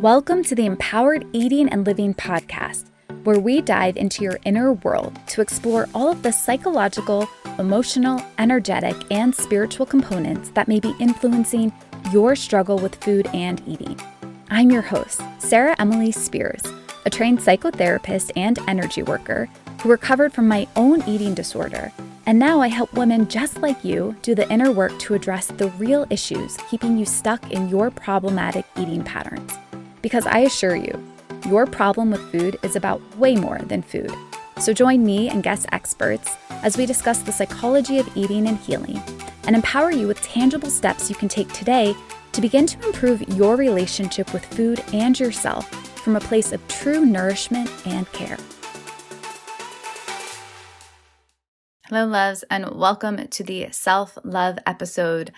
Welcome to the Empowered Eating and Living podcast, where we dive into your inner world to explore all of the psychological, emotional, energetic, and spiritual components that may be influencing your struggle with food and eating. I'm your host, Sarah Emily Speers, a trained psychotherapist and energy worker who recovered from my own eating disorder. And now I help women just like you do the inner work to address the real issues keeping you stuck in your problematic eating patterns. Because I assure you, your problem with food is about way more than food. So join me and guest experts as we discuss the psychology of eating and healing and empower you with tangible steps you can take today to begin to improve your relationship with food and yourself from a place of true nourishment and care. Hello, loves, and welcome to the self love episode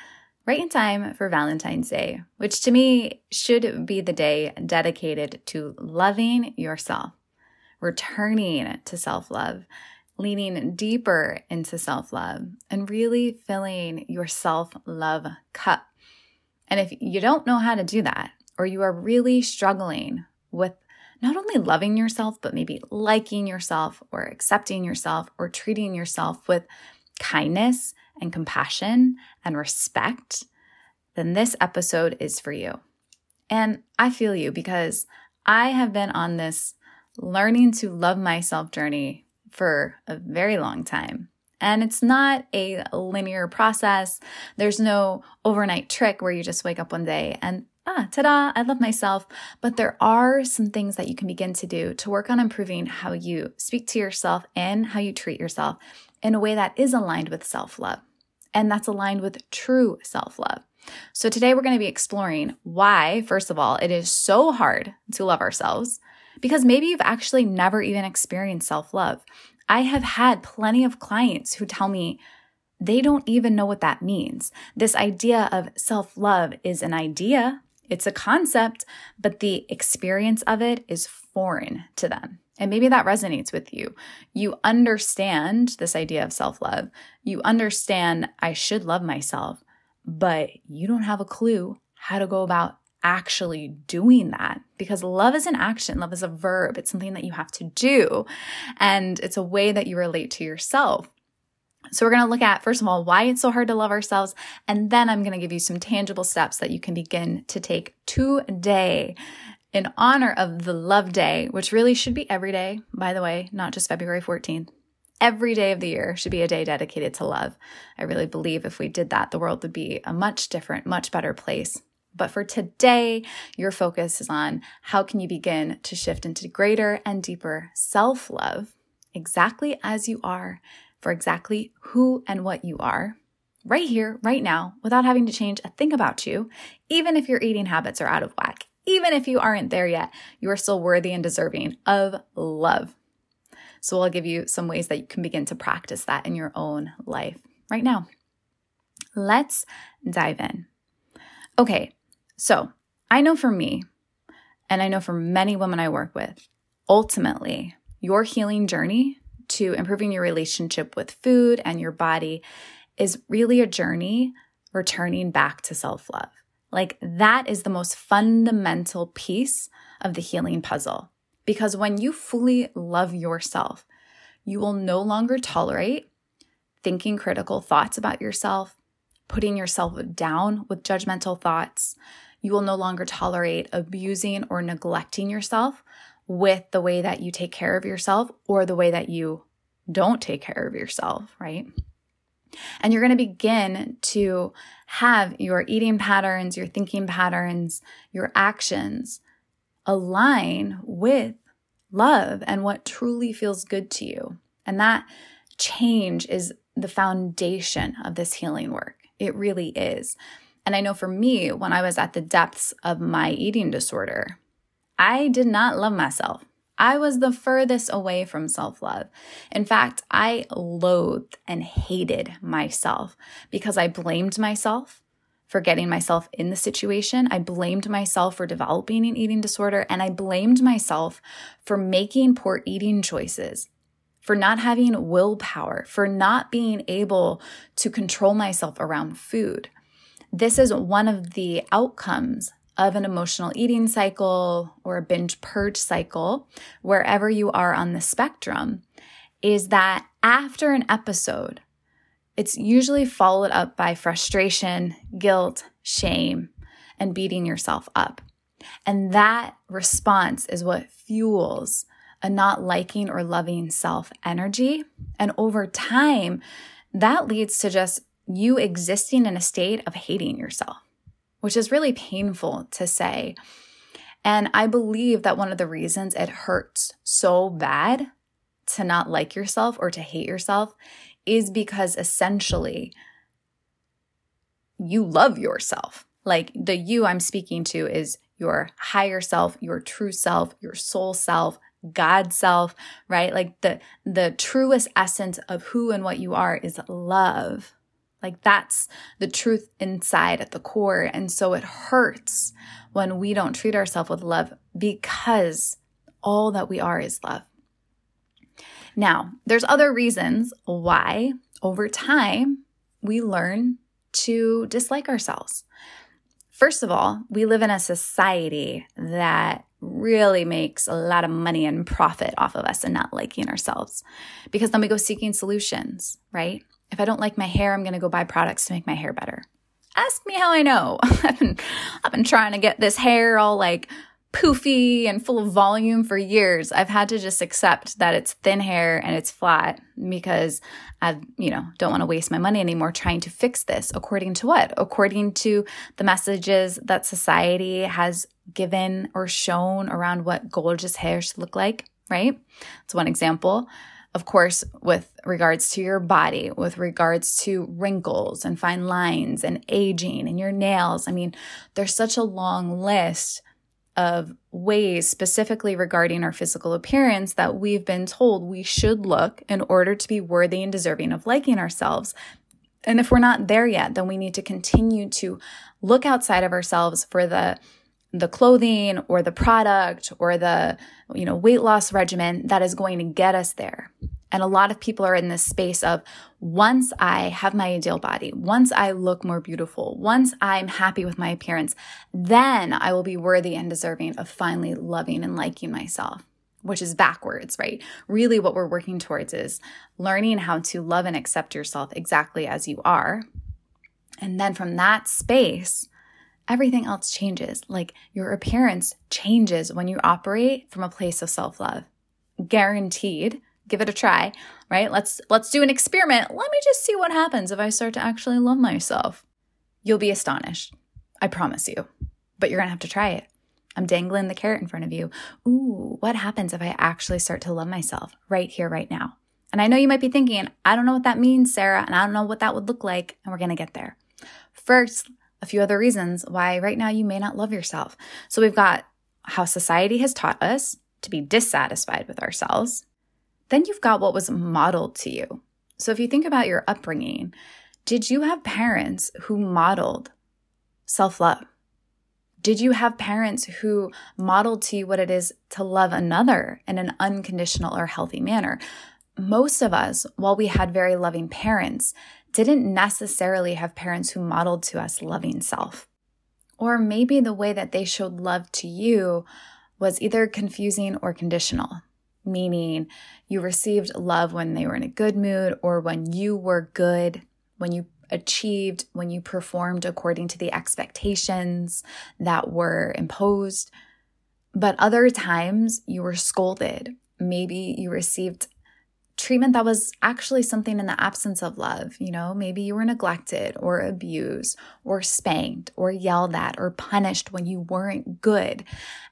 right in time for Valentine's Day, which to me should be the day dedicated to loving yourself, returning to self love, leaning deeper into self love, and really filling your self love cup. And if you don't know how to do that, or you are really struggling with not only loving yourself, but maybe liking yourself or accepting yourself or treating yourself with kindness and compassion and respect, then this episode is for you. And I feel you because I have been on this learning to love myself journey for a very long time. And it's not a linear process. There's no overnight trick where you just wake up one day and ah, ta da, I love myself. But there are some things that you can begin to do to work on improving how you speak to yourself and how you treat yourself in a way that is aligned with self love and that's aligned with true self love. So, today we're going to be exploring why, first of all, it is so hard to love ourselves because maybe you've actually never even experienced self love. I have had plenty of clients who tell me they don't even know what that means. This idea of self love is an idea, it's a concept, but the experience of it is foreign to them. And maybe that resonates with you. You understand this idea of self love. You understand I should love myself, but you don't have a clue how to go about actually doing that because love is an action. Love is a verb. It's something that you have to do. And it's a way that you relate to yourself. So, we're going to look at, first of all, why it's so hard to love ourselves. And then I'm going to give you some tangible steps that you can begin to take today in honor of the Love Day, which really should be every day, by the way, not just February 14th. Every day of the year should be a day dedicated to love. I really believe if we did that, the world would be a much different, much better place. But for today, your focus is on how can you begin to shift into greater and deeper self love, exactly as you are, for exactly who and what you are, right here, right now, without having to change a thing about you, even if your eating habits are out of whack, even if you aren't there yet, you are still worthy and deserving of love. So, I'll give you some ways that you can begin to practice that in your own life right now. Let's dive in. Okay, so I know for me, and I know for many women I work with, ultimately, your healing journey to improving your relationship with food and your body is really a journey returning back to self love. Like that is the most fundamental piece of the healing puzzle. Because when you fully love yourself, you will no longer tolerate thinking critical thoughts about yourself, putting yourself down with judgmental thoughts. You will no longer tolerate abusing or neglecting yourself with the way that you take care of yourself or the way that you don't take care of yourself, right? And you're going to begin to have your eating patterns, your thinking patterns, your actions align with love and what truly feels good to you. And that change is the foundation of this healing work. It really is. And I know for me, when I was at the depths of my eating disorder, I did not love myself. I was the furthest away from self love. In fact, I loathed and hated myself because I blamed myself for getting myself in the situation. I blamed myself for developing an eating disorder, and I blamed myself for making poor eating choices, for not having willpower, for not being able to control myself around food. This is one of the outcomes of an emotional eating cycle or a binge purge cycle, wherever you are on the spectrum, is that after an episode, it's usually followed up by frustration, guilt, shame, and beating yourself up. And that response is what fuels a not liking or loving self energy. And over time, that leads to just you existing in a state of hating yourself, which is really painful to say. And I believe that one of the reasons it hurts so bad to not like yourself or to hate yourself is because essentially you love yourself. Like the you I'm speaking to is your higher self, your true self, your soul self, God self, right? Like the the truest essence of who and what you are is love. Like that's the truth inside at the core. And so it hurts when we don't treat ourselves with love because all that we are is love. Now, there's other reasons why over time we learn to dislike ourselves. First of all, we live in a society that really makes a lot of money and profit off of us and not liking ourselves because then we go seeking solutions, right? If I don't like my hair, I'm going to go buy products to make my hair better. Ask me how I know. I've been I've been trying to get this hair all like poofy and full of volume for years. I've had to just accept that it's thin hair and it's flat because I, you know, don't want to waste my money anymore trying to fix this. According to what? According to the messages that society has given or shown around what gorgeous hair should look like, right? That's one example. Of course, with regards to your body, with regards to wrinkles and fine lines and aging and your nails. I mean, there's such a long list of ways specifically regarding our physical appearance that we've been told we should look in order to be worthy and deserving of liking ourselves. And if we're not there yet, then we need to continue to look outside of ourselves for the the clothing or the product or the you know weight loss regimen that is going to get us there. And a lot of people are in this space of once I have my ideal body, once I look more beautiful, once I'm happy with my appearance, then I will be worthy and deserving of finally loving and liking myself, which is backwards, right? Really, what we're working towards is learning how to love and accept yourself exactly as you are. And then from that space, everything else changes. Like your appearance changes when you operate from a place of self love. Guaranteed give it a try, right? Let's let's do an experiment. Let me just see what happens if I start to actually love myself. You'll be astonished. I promise you. But you're going to have to try it. I'm dangling the carrot in front of you. Ooh, what happens if I actually start to love myself right here right now? And I know you might be thinking, I don't know what that means, Sarah, and I don't know what that would look like, and we're going to get there. First, a few other reasons why right now you may not love yourself. So we've got how society has taught us to be dissatisfied with ourselves. Then you've got what was modeled to you. So if you think about your upbringing, did you have parents who modeled self love? Did you have parents who modeled to you what it is to love another in an unconditional or healthy manner? Most of us, while we had very loving parents, didn't necessarily have parents who modeled to us loving self. Or maybe the way that they showed love to you was either confusing or conditional meaning you received love when they were in a good mood or when you were good, when you achieved, when you performed according to the expectations that were imposed. But other times you were scolded. Maybe you received treatment that was actually something in the absence of love. You know, maybe you were neglected or abused or spanked or yelled at or punished when you weren't good.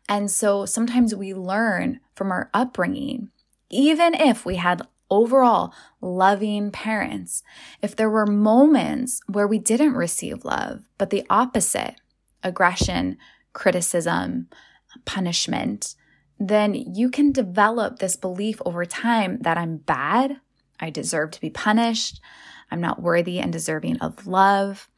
And so sometimes we learn from our upbringing, even if we had overall loving parents, if there were moments where we didn't receive love, but the opposite aggression, criticism, punishment then you can develop this belief over time that I'm bad, I deserve to be punished, I'm not worthy and deserving of love.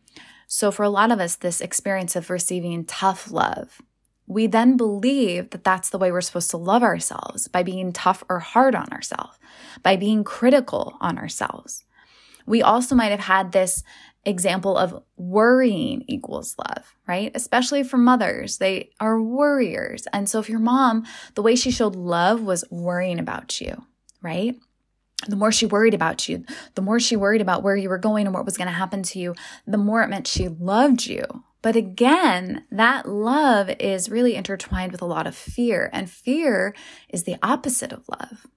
So, for a lot of us, this experience of receiving tough love, we then believe that that's the way we're supposed to love ourselves by being tough or hard on ourselves, by being critical on ourselves. We also might have had this example of worrying equals love, right? Especially for mothers, they are worriers. And so if your mom, the way she showed love was worrying about you, right? The more she worried about you, the more she worried about where you were going and what was going to happen to you, the more it meant she loved you. But again, that love is really intertwined with a lot of fear, and fear is the opposite of love.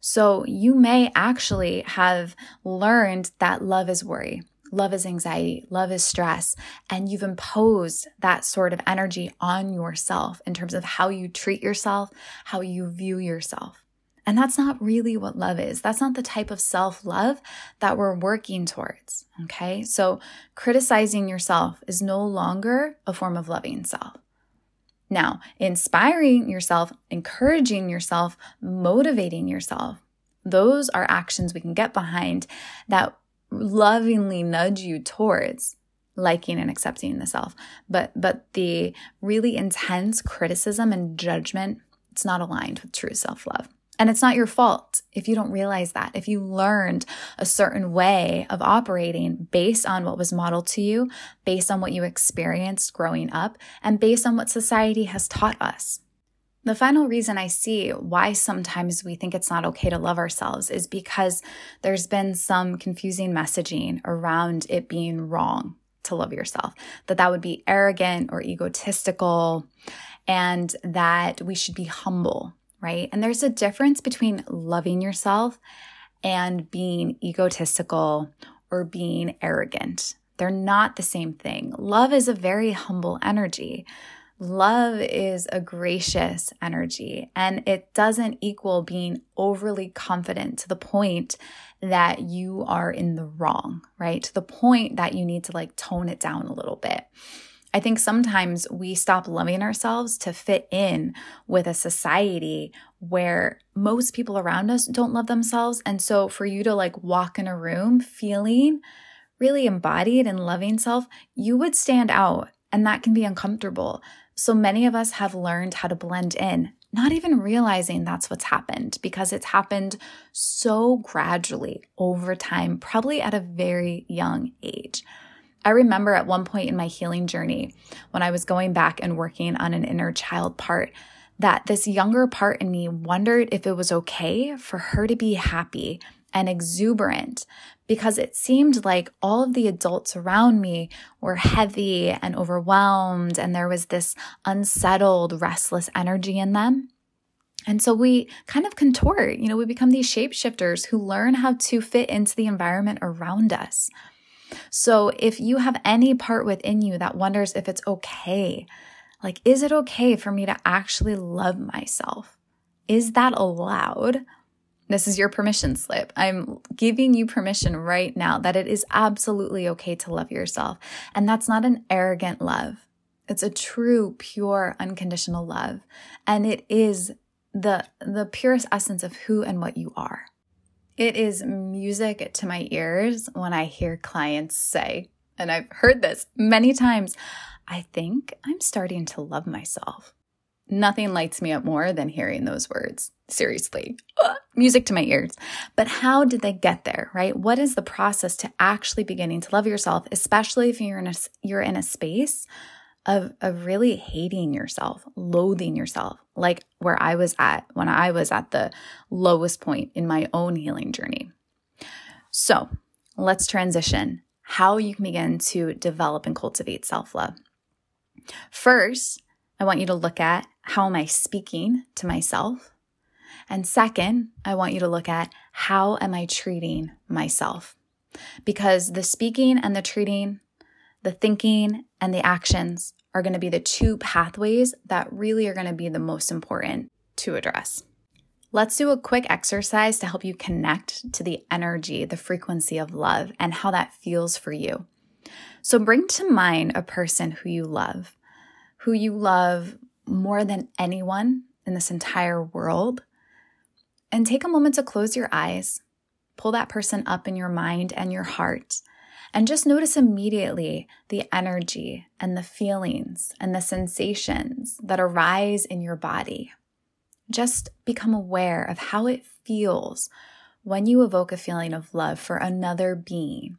So you may actually have learned that love is worry love is anxiety, love is stress, and you've imposed that sort of energy on yourself in terms of how you treat yourself, how you view yourself. And that's not really what love is. That's not the type of self love that we're working towards. Okay. So criticizing yourself is no longer a form of loving self. Now, inspiring yourself, encouraging yourself, motivating yourself, those are actions we can get behind that lovingly nudge you towards liking and accepting the self. But but the really intense criticism and judgment, it's not aligned with true self-love. And it's not your fault if you don't realize that. If you learned a certain way of operating based on what was modeled to you, based on what you experienced growing up, and based on what society has taught us. The final reason I see why sometimes we think it's not okay to love ourselves is because there's been some confusing messaging around it being wrong to love yourself, that that would be arrogant or egotistical, and that we should be humble, right? And there's a difference between loving yourself and being egotistical or being arrogant. They're not the same thing. Love is a very humble energy. Love is a gracious energy and it doesn't equal being overly confident to the point that you are in the wrong, right? To the point that you need to like tone it down a little bit. I think sometimes we stop loving ourselves to fit in with a society where most people around us don't love themselves. And so for you to like walk in a room feeling really embodied and loving self, you would stand out and that can be uncomfortable. So many of us have learned how to blend in, not even realizing that's what's happened because it's happened so gradually over time, probably at a very young age. I remember at one point in my healing journey when I was going back and working on an inner child part that this younger part in me wondered if it was okay for her to be happy and exuberant because it seemed like all of the adults around me were heavy and overwhelmed, and there was this unsettled, restless energy in them. And so we kind of contort, you know, we become these shapeshifters who learn how to fit into the environment around us. So if you have any part within you that wonders if it's okay, like, is it okay for me to actually love myself? Is that allowed? This is your permission slip. I'm giving you permission right now that it is absolutely okay to love yourself. And that's not an arrogant love. It's a true, pure, unconditional love. And it is the, the purest essence of who and what you are. It is music to my ears when I hear clients say, and I've heard this many times, I think I'm starting to love myself. Nothing lights me up more than hearing those words. Seriously, music to my ears. But how did they get there, right? What is the process to actually beginning to love yourself, especially if you're in a, you're in a space of, of really hating yourself, loathing yourself, like where I was at when I was at the lowest point in my own healing journey. So let's transition how you can begin to develop and cultivate self love. First, I want you to look at how am I speaking to myself? And second, I want you to look at how am I treating myself? Because the speaking and the treating, the thinking and the actions are going to be the two pathways that really are going to be the most important to address. Let's do a quick exercise to help you connect to the energy, the frequency of love, and how that feels for you. So bring to mind a person who you love, who you love more than anyone in this entire world. And take a moment to close your eyes, pull that person up in your mind and your heart, and just notice immediately the energy and the feelings and the sensations that arise in your body. Just become aware of how it feels when you evoke a feeling of love for another being.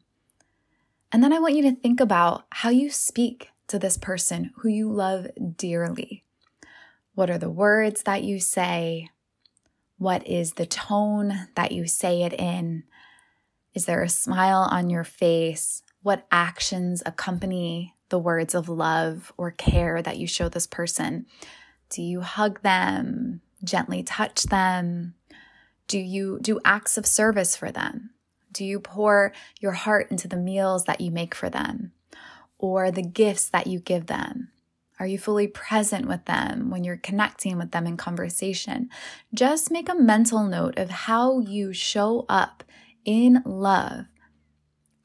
And then I want you to think about how you speak to this person who you love dearly. What are the words that you say? What is the tone that you say it in? Is there a smile on your face? What actions accompany the words of love or care that you show this person? Do you hug them, gently touch them? Do you do acts of service for them? Do you pour your heart into the meals that you make for them or the gifts that you give them? Are you fully present with them when you're connecting with them in conversation? Just make a mental note of how you show up in love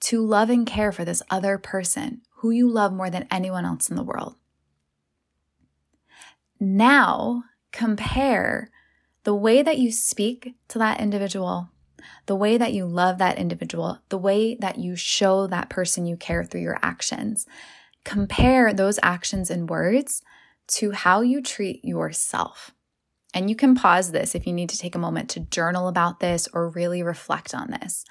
to love and care for this other person who you love more than anyone else in the world. Now, compare the way that you speak to that individual, the way that you love that individual, the way that you show that person you care through your actions, compare those actions and words to how you treat yourself. And you can pause this if you need to take a moment to journal about this or really reflect on this.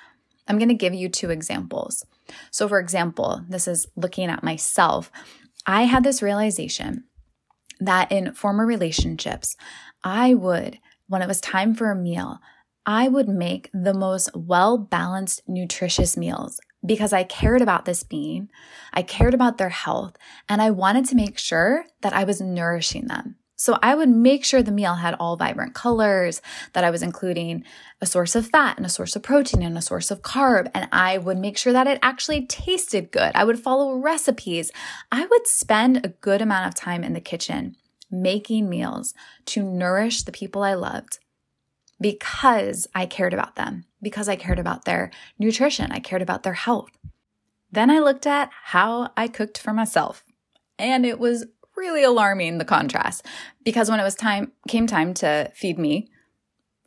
I'm going to give you two examples. So, for example, this is looking at myself. I had this realization that in former relationships, I would, when it was time for a meal, I would make the most well balanced, nutritious meals because I cared about this being, I cared about their health, and I wanted to make sure that I was nourishing them. So I would make sure the meal had all vibrant colors, that I was including a source of fat and a source of protein and a source of carb. And I would make sure that it actually tasted good. I would follow recipes. I would spend a good amount of time in the kitchen making meals to nourish the people I loved because I cared about them, because I cared about their nutrition, I cared about their health. Then I looked at how I cooked for myself, and it was really alarming the contrast because when it was time came time to feed me,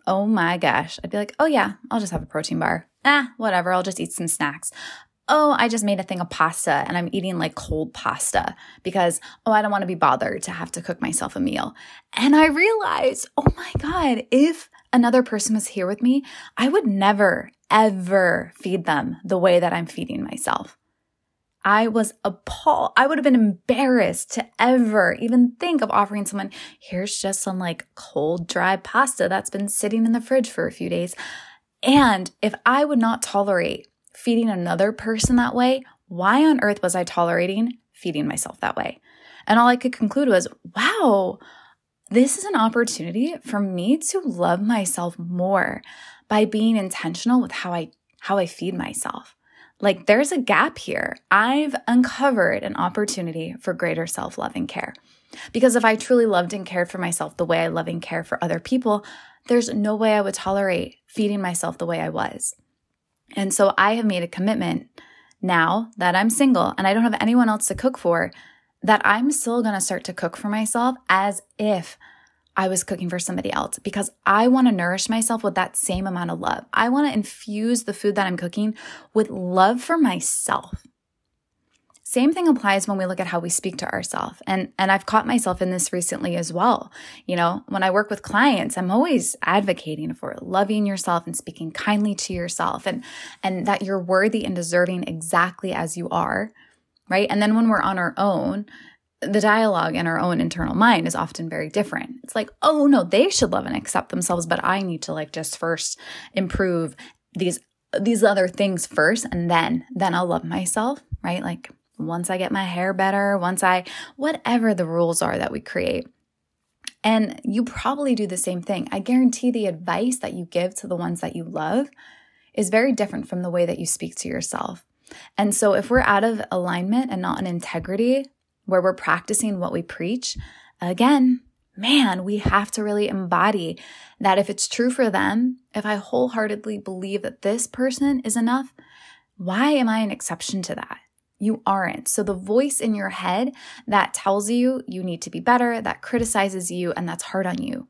oh my gosh, I'd be like, "Oh yeah, I'll just have a protein bar. Ah, whatever, I'll just eat some snacks." oh, I just made a thing of pasta and I'm eating like cold pasta because, oh, I don't want to be bothered to have to cook myself a meal. And I realized, oh my God, if another person was here with me, I would never, ever feed them the way that I'm feeding myself. I was appalled. I would have been embarrassed to ever even think of offering someone, here's just some like cold, dry pasta that's been sitting in the fridge for a few days. And if I would not tolerate feeding another person that way, why on earth was I tolerating feeding myself that way? And all I could conclude was, wow, this is an opportunity for me to love myself more by being intentional with how I how I feed myself. Like there's a gap here. I've uncovered an opportunity for greater self-love and care. Because if I truly loved and cared for myself the way I love and care for other people, there's no way I would tolerate feeding myself the way I was. And so I have made a commitment now that I'm single and I don't have anyone else to cook for that I'm still to start to cook for myself as if I was cooking for somebody else because I want to nourish myself with that same amount of love. I want to infuse the food that I'm cooking with love for myself. Same thing applies when we look at how we speak to ourselves. And and I've caught myself in this recently as well. You know, when I work with clients, I'm always advocating for loving yourself and speaking kindly to yourself and and that you're worthy and deserving exactly as you are right? And then when we're on our own, the dialogue in our own internal mind is often very different. It's like, oh no, they should love and accept themselves, but I need to like just first improve these these other things first and then then I'll love myself, right? Like once I get my hair better, once I whatever the rules are that we create. And you probably do the same thing. I guarantee the advice that you give to the ones that you love is very different from the way that you speak to yourself. And so, if we're out of alignment and not in integrity, where we're practicing what we preach, again, man, we have to really embody that if it's true for them, if I wholeheartedly believe that this person is enough, why am I an exception to that? You aren't. So the voice in your head that tells you you need to be better, that criticizes you, and that's hard on you,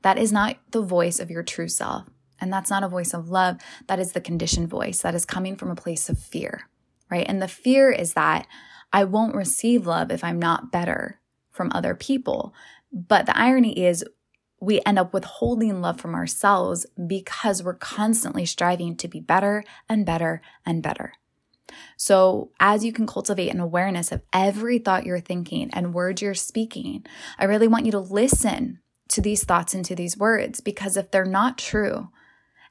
that is not the voice of your true self. And that's not a voice of love. That is the conditioned voice that is coming from a place of fear, right? And the fear is that I won't receive love if I'm not better from other people. But the irony is, we end up withholding love from ourselves because we're constantly striving to be better and better and better. So, as you can cultivate an awareness of every thought you're thinking and words you're speaking, I really want you to listen to these thoughts and to these words because if they're not true,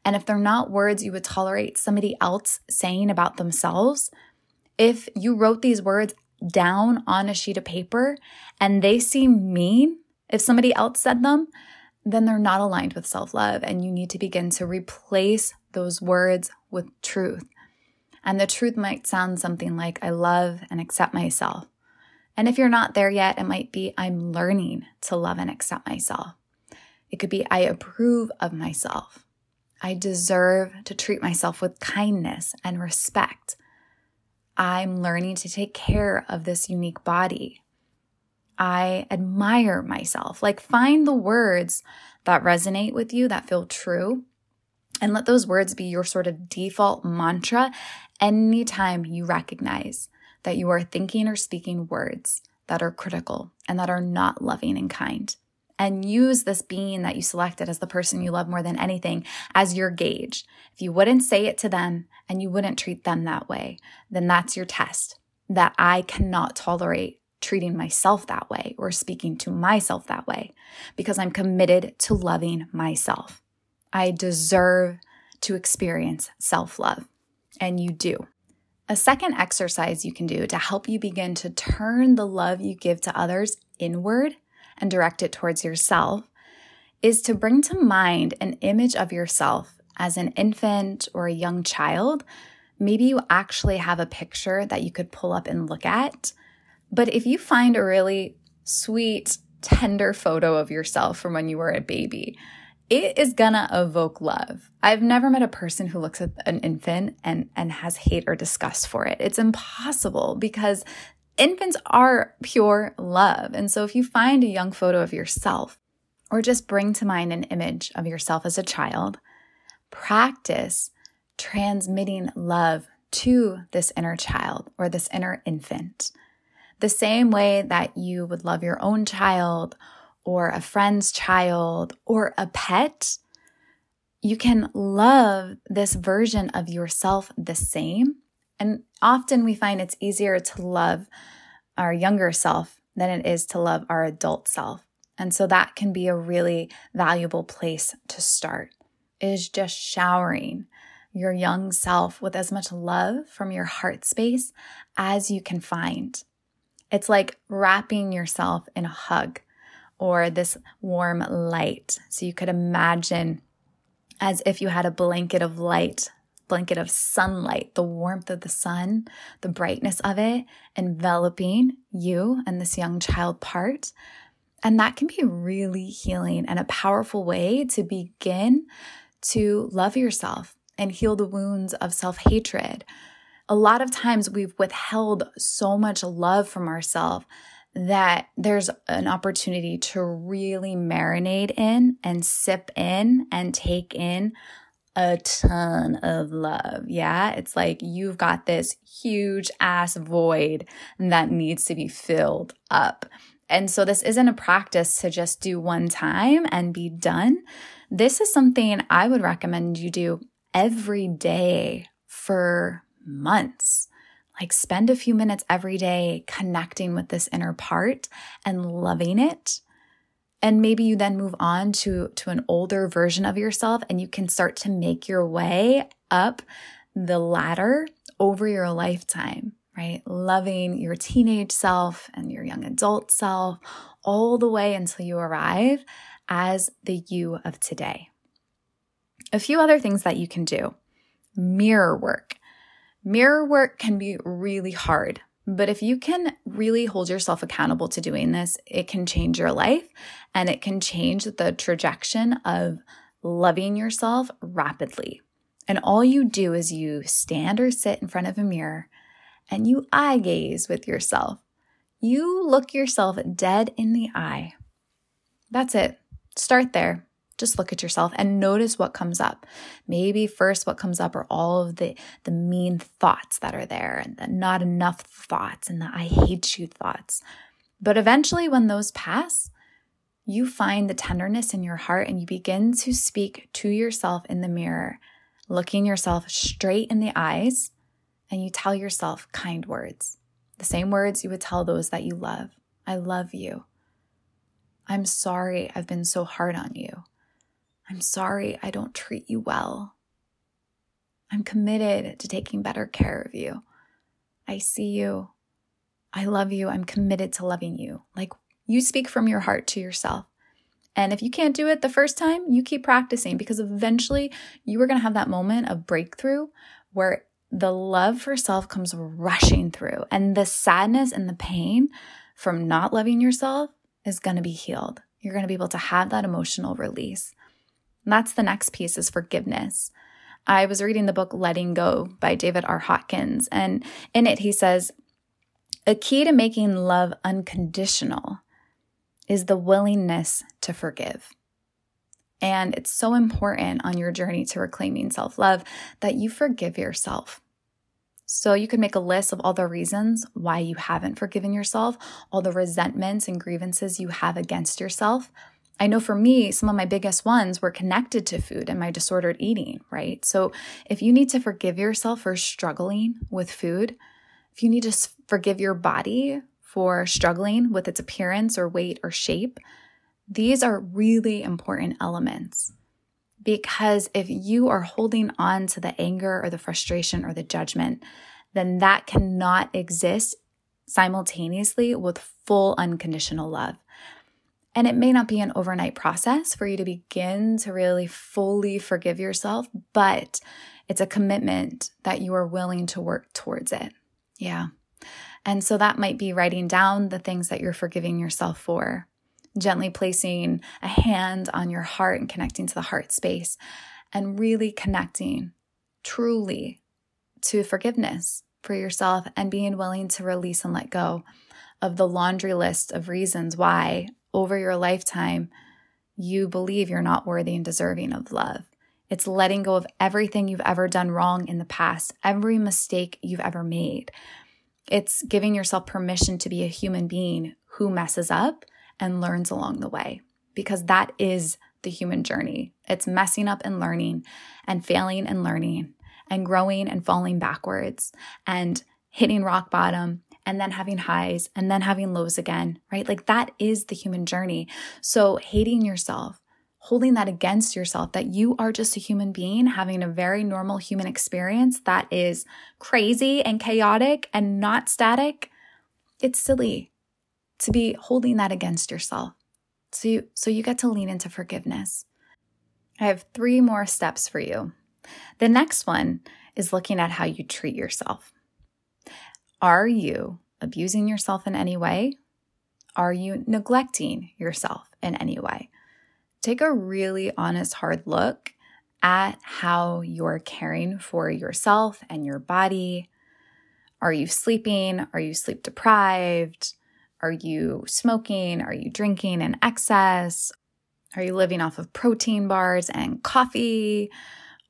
and if they're not words you would tolerate somebody else saying about themselves, if you wrote these words down on a sheet of paper and they seem mean, if somebody else said them, then they're not aligned with self love. And you need to begin to replace those words with truth. And the truth might sound something like, I love and accept myself. And if you're not there yet, it might be, I'm learning to love and accept myself. It could be, I approve of myself. I deserve to treat myself with kindness and respect. I'm learning to take care of this unique body. I admire myself. Like, find the words that resonate with you, that feel true, and let those words be your sort of default mantra anytime you recognize that you are thinking or speaking words that are critical and that are not loving and kind. And use this being that you selected as the person you love more than anything as your gauge. If you wouldn't say it to them and you wouldn't treat them that way, then that's your test that I cannot tolerate treating myself that way or speaking to myself that way because I'm committed to loving myself. I deserve to experience self love, and you do. A second exercise you can do to help you begin to turn the love you give to others inward and direct it towards yourself is to bring to mind an image of yourself as an infant or a young child. Maybe you actually have a picture that you could pull up and look at. But if you find a really sweet, tender photo of yourself from when you were a baby, it is gonna evoke love. I've never met a person who looks at an infant and, and has hate or disgust for it. It's impossible because infants are pure love. And so if you find a young photo of yourself, or just bring to mind an image of yourself as a child, practice transmitting love to this inner child or this inner infant. The same way that you would love your own child or a friend's child or a pet, you can love this version of yourself the same. And often we find it's easier to love our younger self than it is to love our adult self. And so that can be a really valuable place to start is just showering your young self with as much love from your heart space as you can find. It's like wrapping yourself in a hug or this warm light. So you could imagine as if you had a blanket of light, blanket of sunlight, the warmth of the sun, the brightness of it enveloping you and this young child part. And that can be really healing and a powerful way to begin to love yourself and heal the wounds of self hatred. A lot of times we've withheld so much love from ourselves that there's an opportunity to really marinate in and sip in and take in a ton of love. Yeah. It's like you've got this huge ass void that needs to be filled up. And so this isn't a practice to just do one time and be done. This is something I would recommend you do every day for months. Like spend a few minutes every day connecting with this inner part and loving it. And maybe you then move on to, to an older version of yourself and you can start to make your way up the ladder over your lifetime, right? Loving your teenage self and your young adult self all the way until you arrive as the you of today. A few other things that you can do mirror work. Mirror work can be really hard, but if you can really hold yourself accountable to doing this, it can change your life and it can change the trajectory of loving yourself rapidly. And all you do is you stand or sit in front of a mirror and you eye gaze with yourself. You look yourself dead in the eye. That's it. Start there just look at yourself and notice what comes up. Maybe first what comes up are all of the the mean thoughts that are there and the not enough thoughts and the I hate you thoughts. But eventually when those pass, you find the tenderness in your heart and you begin to speak to yourself in the mirror, looking yourself straight in the eyes, and you tell yourself kind words, the same words you would tell those that you love. I love you. I'm sorry I've been so hard on you. I'm sorry I don't treat you well. I'm committed to taking better care of you. I see you. I love you. I'm committed to loving you. Like you speak from your heart to yourself. And if you can't do it the first time, you keep practicing because eventually you are going to have that moment of breakthrough where the love for self comes rushing through and the sadness and the pain from not loving yourself is going to be healed. You're going to be able to have that emotional release. And that's the next piece is forgiveness. I was reading the book Letting Go by David R. Hawkins, and in it he says, A key to making love unconditional is the willingness to forgive. And it's so important on your journey to reclaiming self love that you forgive yourself. So you can make a list of all the reasons why you haven't forgiven yourself, all the resentments and grievances you have against yourself. I know for me, some of my biggest ones were connected to food and my disordered eating, right? So if you need to forgive yourself for struggling with food, if you need to forgive your body for struggling with its appearance or weight or shape, these are really important elements. Because if you are holding on to the anger or the frustration or the judgment, then that cannot exist simultaneously with full unconditional love. And it may not be an overnight process for you to begin to really fully forgive yourself, but it's a commitment that you are willing to work towards it. Yeah. And so that might be writing down the things that you're forgiving yourself for gently placing a hand on your heart and connecting to the heart space and really connecting truly to forgiveness for yourself and being willing to release and let go of the laundry list of reasons why over your lifetime you believe you're not worthy and deserving of love. It's letting go of everything you've ever done wrong in the past, every mistake you've ever made. It's giving yourself permission to be a human being who messes up and learns along the way because that is the human journey. It's messing up and learning and failing and learning and growing and falling backwards and hitting rock bottom and then having highs and then having lows again, right? Like that is the human journey. So hating yourself, holding that against yourself that you are just a human being having a very normal human experience that is crazy and chaotic and not static, it's silly to be holding that against yourself. So you, so you get to lean into forgiveness. I have three more steps for you. The next one is looking at how you treat yourself. Are you abusing yourself in any way? Are you neglecting yourself in any way? Take a really honest, hard look at how you're caring for yourself and your body. Are you sleeping? Are you sleep deprived? Are you smoking? Are you drinking in excess? Are you living off of protein bars and coffee?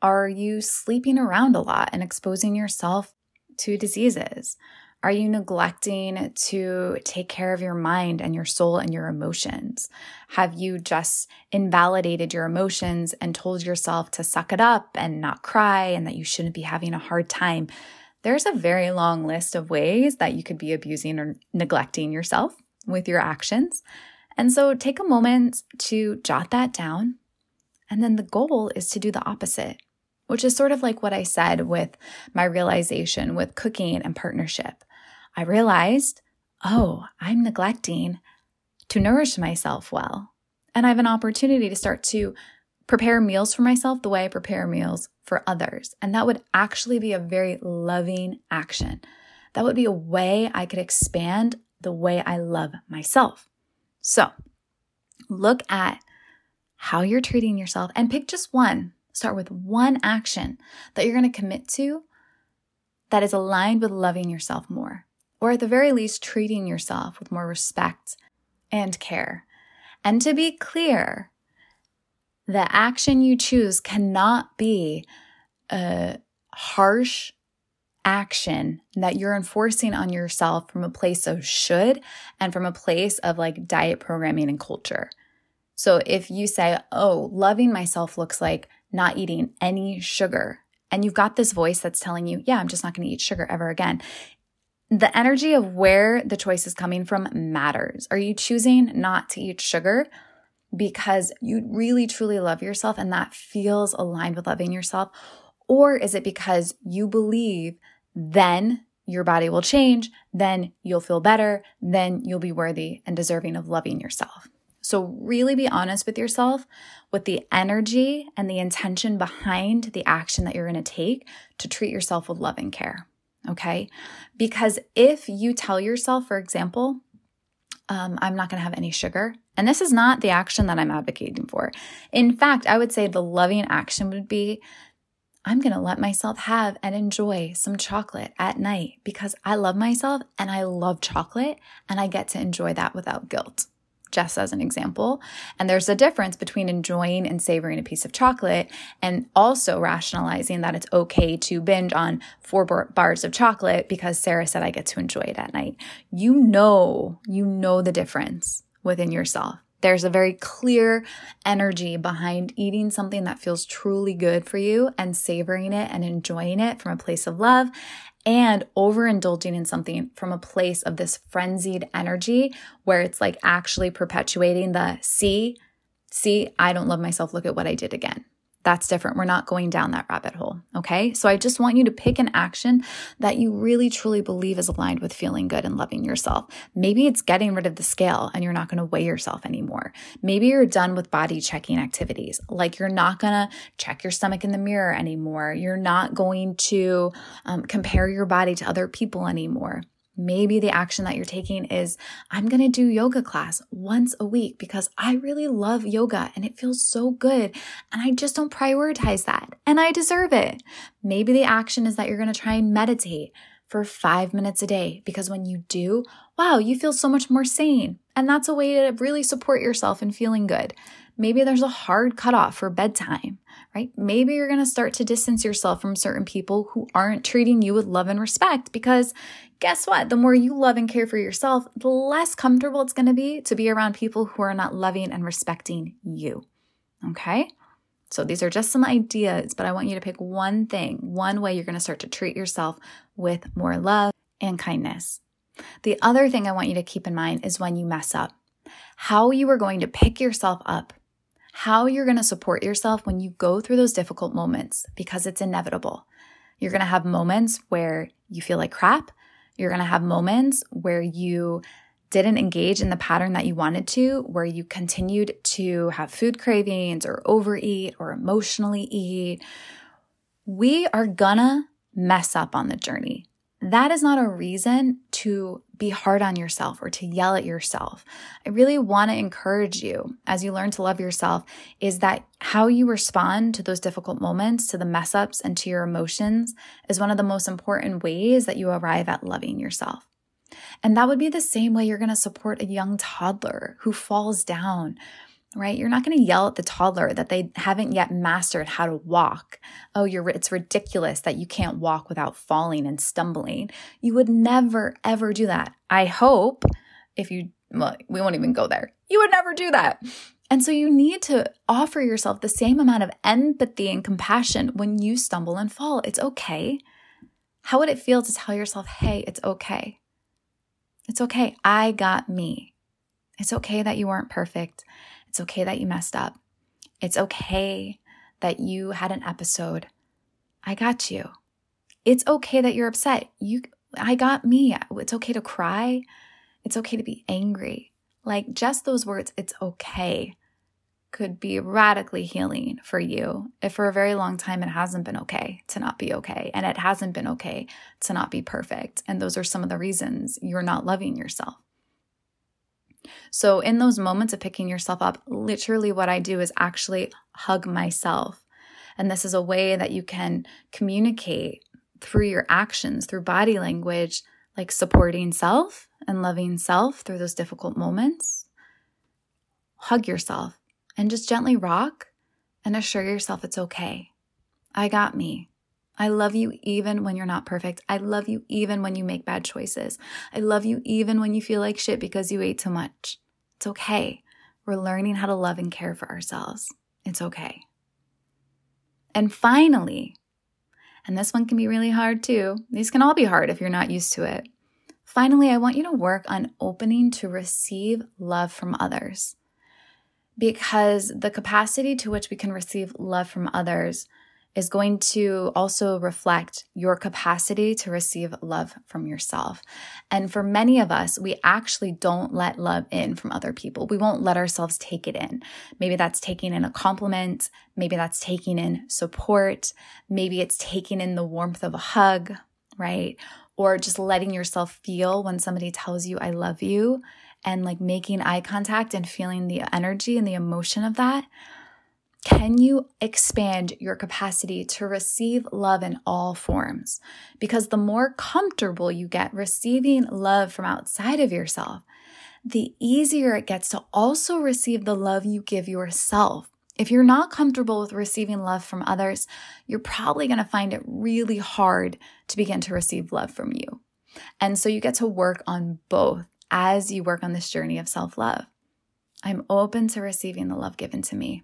Are you sleeping around a lot and exposing yourself to diseases? Are you neglecting to take care of your mind and your soul and your emotions? Have you just invalidated your emotions and told yourself to suck it up and not cry and that you shouldn't be having a hard time? there's a very long list of ways that you could be abusing or neglecting yourself with your actions. And so take a moment to jot that down. And then the goal is to do the opposite, which is sort of like what I said with my realization with cooking and partnership. I realized, oh, I'm neglecting to nourish myself well. And I have an opportunity to start to prepare meals for myself the way I prepare meals for others. And that would actually be a very loving action. That would be a way I could expand the way I love myself. So look at how you're treating yourself and pick just one. Start with one action that you're going to commit to that is aligned with loving yourself more, or at the very least, treating yourself with more respect and care. And to be clear, the action you choose cannot be a harsh action that you're enforcing on yourself from a place of should and from a place of like diet programming and culture. So if you say, oh, loving myself looks like not eating any sugar and you've got this voice that's telling you, yeah, I'm just not going to eat sugar ever again. The energy of where the choice is coming from matters. Are you choosing not to eat sugar because you really truly love yourself and that feels aligned with loving yourself? Or is it because you believe then your body will change, then you'll feel better, then you'll be worthy and deserving of loving yourself? So, really be honest with yourself with the energy and the intention behind the action that you're going to take to treat yourself with love and care. Okay. Because if you tell yourself, for example, um, I'm not going to have any sugar, and this is not the action that I'm advocating for. In fact, I would say the loving action would be I'm going to let myself have and enjoy some chocolate at night because I love myself and I love chocolate and I get to enjoy that without guilt. Just as an example. And there's a difference between enjoying and savoring a piece of chocolate and also rationalizing that it's okay to binge on four bars of chocolate because Sarah said I get to enjoy it at night. You know, you know the difference within yourself. There's a very clear energy behind eating something that feels truly good for you and savoring it and enjoying it from a place of love and overindulging in something from a place of this frenzied energy where it's like actually perpetuating the see, see, I don't love myself. Look at what I did again. That's different. We're not going down that rabbit hole. Okay. So I just want you to pick an action that you really truly believe is aligned with feeling good and loving yourself. Maybe it's getting rid of the scale and you're not going to weigh yourself anymore. Maybe you're done with body checking activities. Like you're not going to check your stomach in the mirror anymore. You're not going to um, compare your body to other people anymore. Maybe the action that you're taking is I'm going to do yoga class once a week because I really love yoga and it feels so good. And I just don't prioritize that and I deserve it. Maybe the action is that you're going to try and meditate for five minutes a day because when you do, wow, you feel so much more sane. And that's a way to really support yourself in feeling good. Maybe there's a hard cutoff for bedtime, right? Maybe you're going to start to distance yourself from certain people who aren't treating you with love and respect because guess what? The more you love and care for yourself, the less comfortable it's going to be to be around people who are not loving and respecting you. Okay? So these are just some ideas, but I want you to pick one thing, one way you're going to start to treat yourself with more love and kindness. The other thing I want you to keep in mind is when you mess up, how you are going to pick yourself up how you're going to support yourself when you go through those difficult moments because it's inevitable. You're going to have moments where you feel like crap. You're going to have moments where you didn't engage in the pattern that you wanted to, where you continued to have food cravings or overeat or emotionally eat. We are gonna mess up on the journey that is not a reason to be hard on yourself or to yell at yourself. I really want to encourage you as you learn to love yourself is that how you respond to those difficult moments, to the mess ups, and to your emotions is one of the most important ways that you arrive at loving yourself. And that would be the same way you're going to support a young toddler who falls down right? You're not going to yell at the toddler that they haven't yet mastered how to walk. Oh, you're it's ridiculous that you can't walk without falling and stumbling. You would never ever do that. I hope if you well, we won't even go there. You would never do that. And so you need to offer yourself the same amount of empathy and compassion when you stumble and fall. It's okay. How would it feel to tell yourself, "Hey, it's okay. It's okay. I got me." It's okay that you weren't perfect. It's okay that you messed up. It's okay that you had an episode. I got you. It's okay that you're upset. You I got me. It's okay to cry. It's okay to be angry. Like just those words, it's okay, could be radically healing for you if for a very long time it hasn't been okay to not be okay. And it hasn't been okay to not be perfect. And those are some of the reasons you're not loving yourself. So, in those moments of picking yourself up, literally what I do is actually hug myself. And this is a way that you can communicate through your actions, through body language, like supporting self and loving self through those difficult moments. Hug yourself and just gently rock and assure yourself it's okay. I got me. I love you even when you're not perfect. I love you even when you make bad choices. I love you even when you feel like shit because you ate too much. It's okay. We're learning how to love and care for ourselves. It's okay. And finally, And this one can be really hard too. These can all be hard if you're not used to it. Finally, I want you to work on opening to receive love from others because the capacity to which we can receive love from others is going to also reflect your capacity to receive love from yourself. And for many of us, we actually don't let love in from other people. We won't let ourselves take it in. Maybe that's taking in a compliment. Maybe that's taking in support. Maybe it's taking in the warmth of a hug, right? Or just letting yourself feel when somebody tells you, I love you, and like making eye contact and feeling the energy and the emotion of that. Can you expand your capacity to receive love in all forms? Because the more comfortable you get receiving love from outside of yourself, the easier it gets to also receive the love you give yourself. If you're not comfortable with receiving love from others, you're probably going to find it really hard to begin to receive love from you. And so you get to work on both as you work on this journey of self love. I'm open to receiving the love given to me.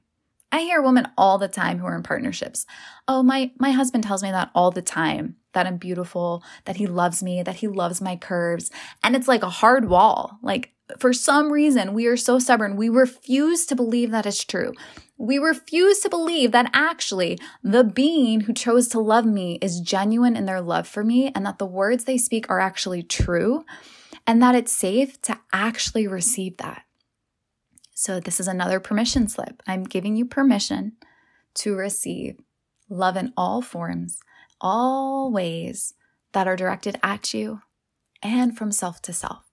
I hear women all the time who are in partnerships. Oh, my my husband tells me that all the time that I'm beautiful, that he loves me, that he loves my curves, and it's like a hard wall. Like for some reason, we are so stubborn. We refuse to believe that it's true. We refuse to believe that actually the being who chose to love me is genuine in their love for me and that the words they speak are actually true and that it's safe to actually receive that. So, this is another permission slip. I'm giving you permission to receive love in all forms, all ways that are directed at you and from self to self.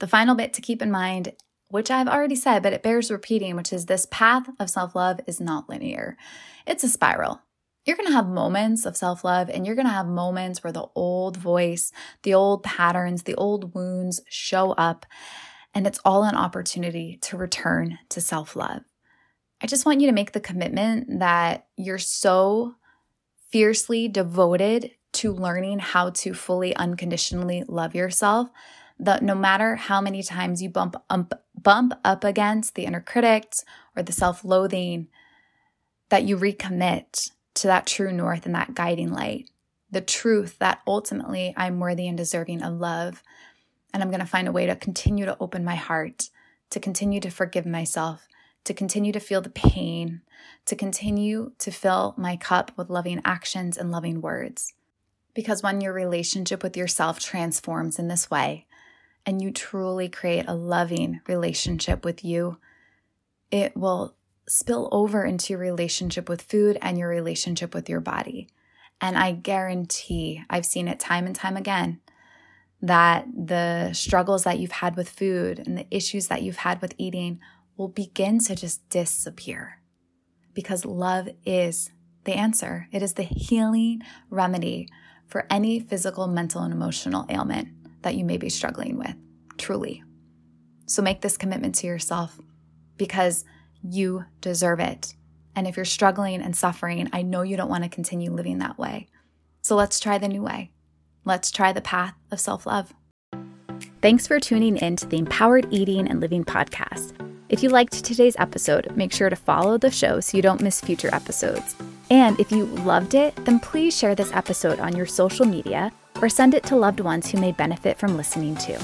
The final bit to keep in mind, which I've already said, but it bears repeating, which is this path of self love is not linear, it's a spiral. You're to have moments of self love, and you're to have moments where the old voice, the old patterns, the old wounds show up. And it's all an opportunity to return to self love. I just want you to make the commitment that you're so fiercely devoted to learning how to fully unconditionally love yourself that no matter how many times you bump up, bump up against the inner critics or the self-loathing that you recommit to that true north and that guiding light the truth that ultimately I'm worthy and deserving of love and I'm going to find a way to continue to open my heart, to continue to forgive myself, to continue to feel the pain, to continue to fill my cup with loving actions and loving words. Because when your relationship with yourself transforms in this way, and you truly create a loving relationship with you, it will spill over into your relationship with food and your relationship with your body. And I guarantee, I've seen it time and time again, that the struggles that you've had with food and the issues that you've had with eating will begin to just disappear because love is the answer. It is the healing remedy for any physical, mental, and emotional ailment that you may be struggling with, truly. So make this commitment to yourself because you deserve it. And if you're struggling and suffering, I know you don't want to continue living that way. So let's try the new way. Let's try the path of self love. Thanks for tuning in to the Empowered Eating and Living podcast. If you liked today's episode, make sure to follow the show so you don't miss future episodes. And if you loved it, then please share this episode on your social media or send it to loved ones who may benefit from listening to.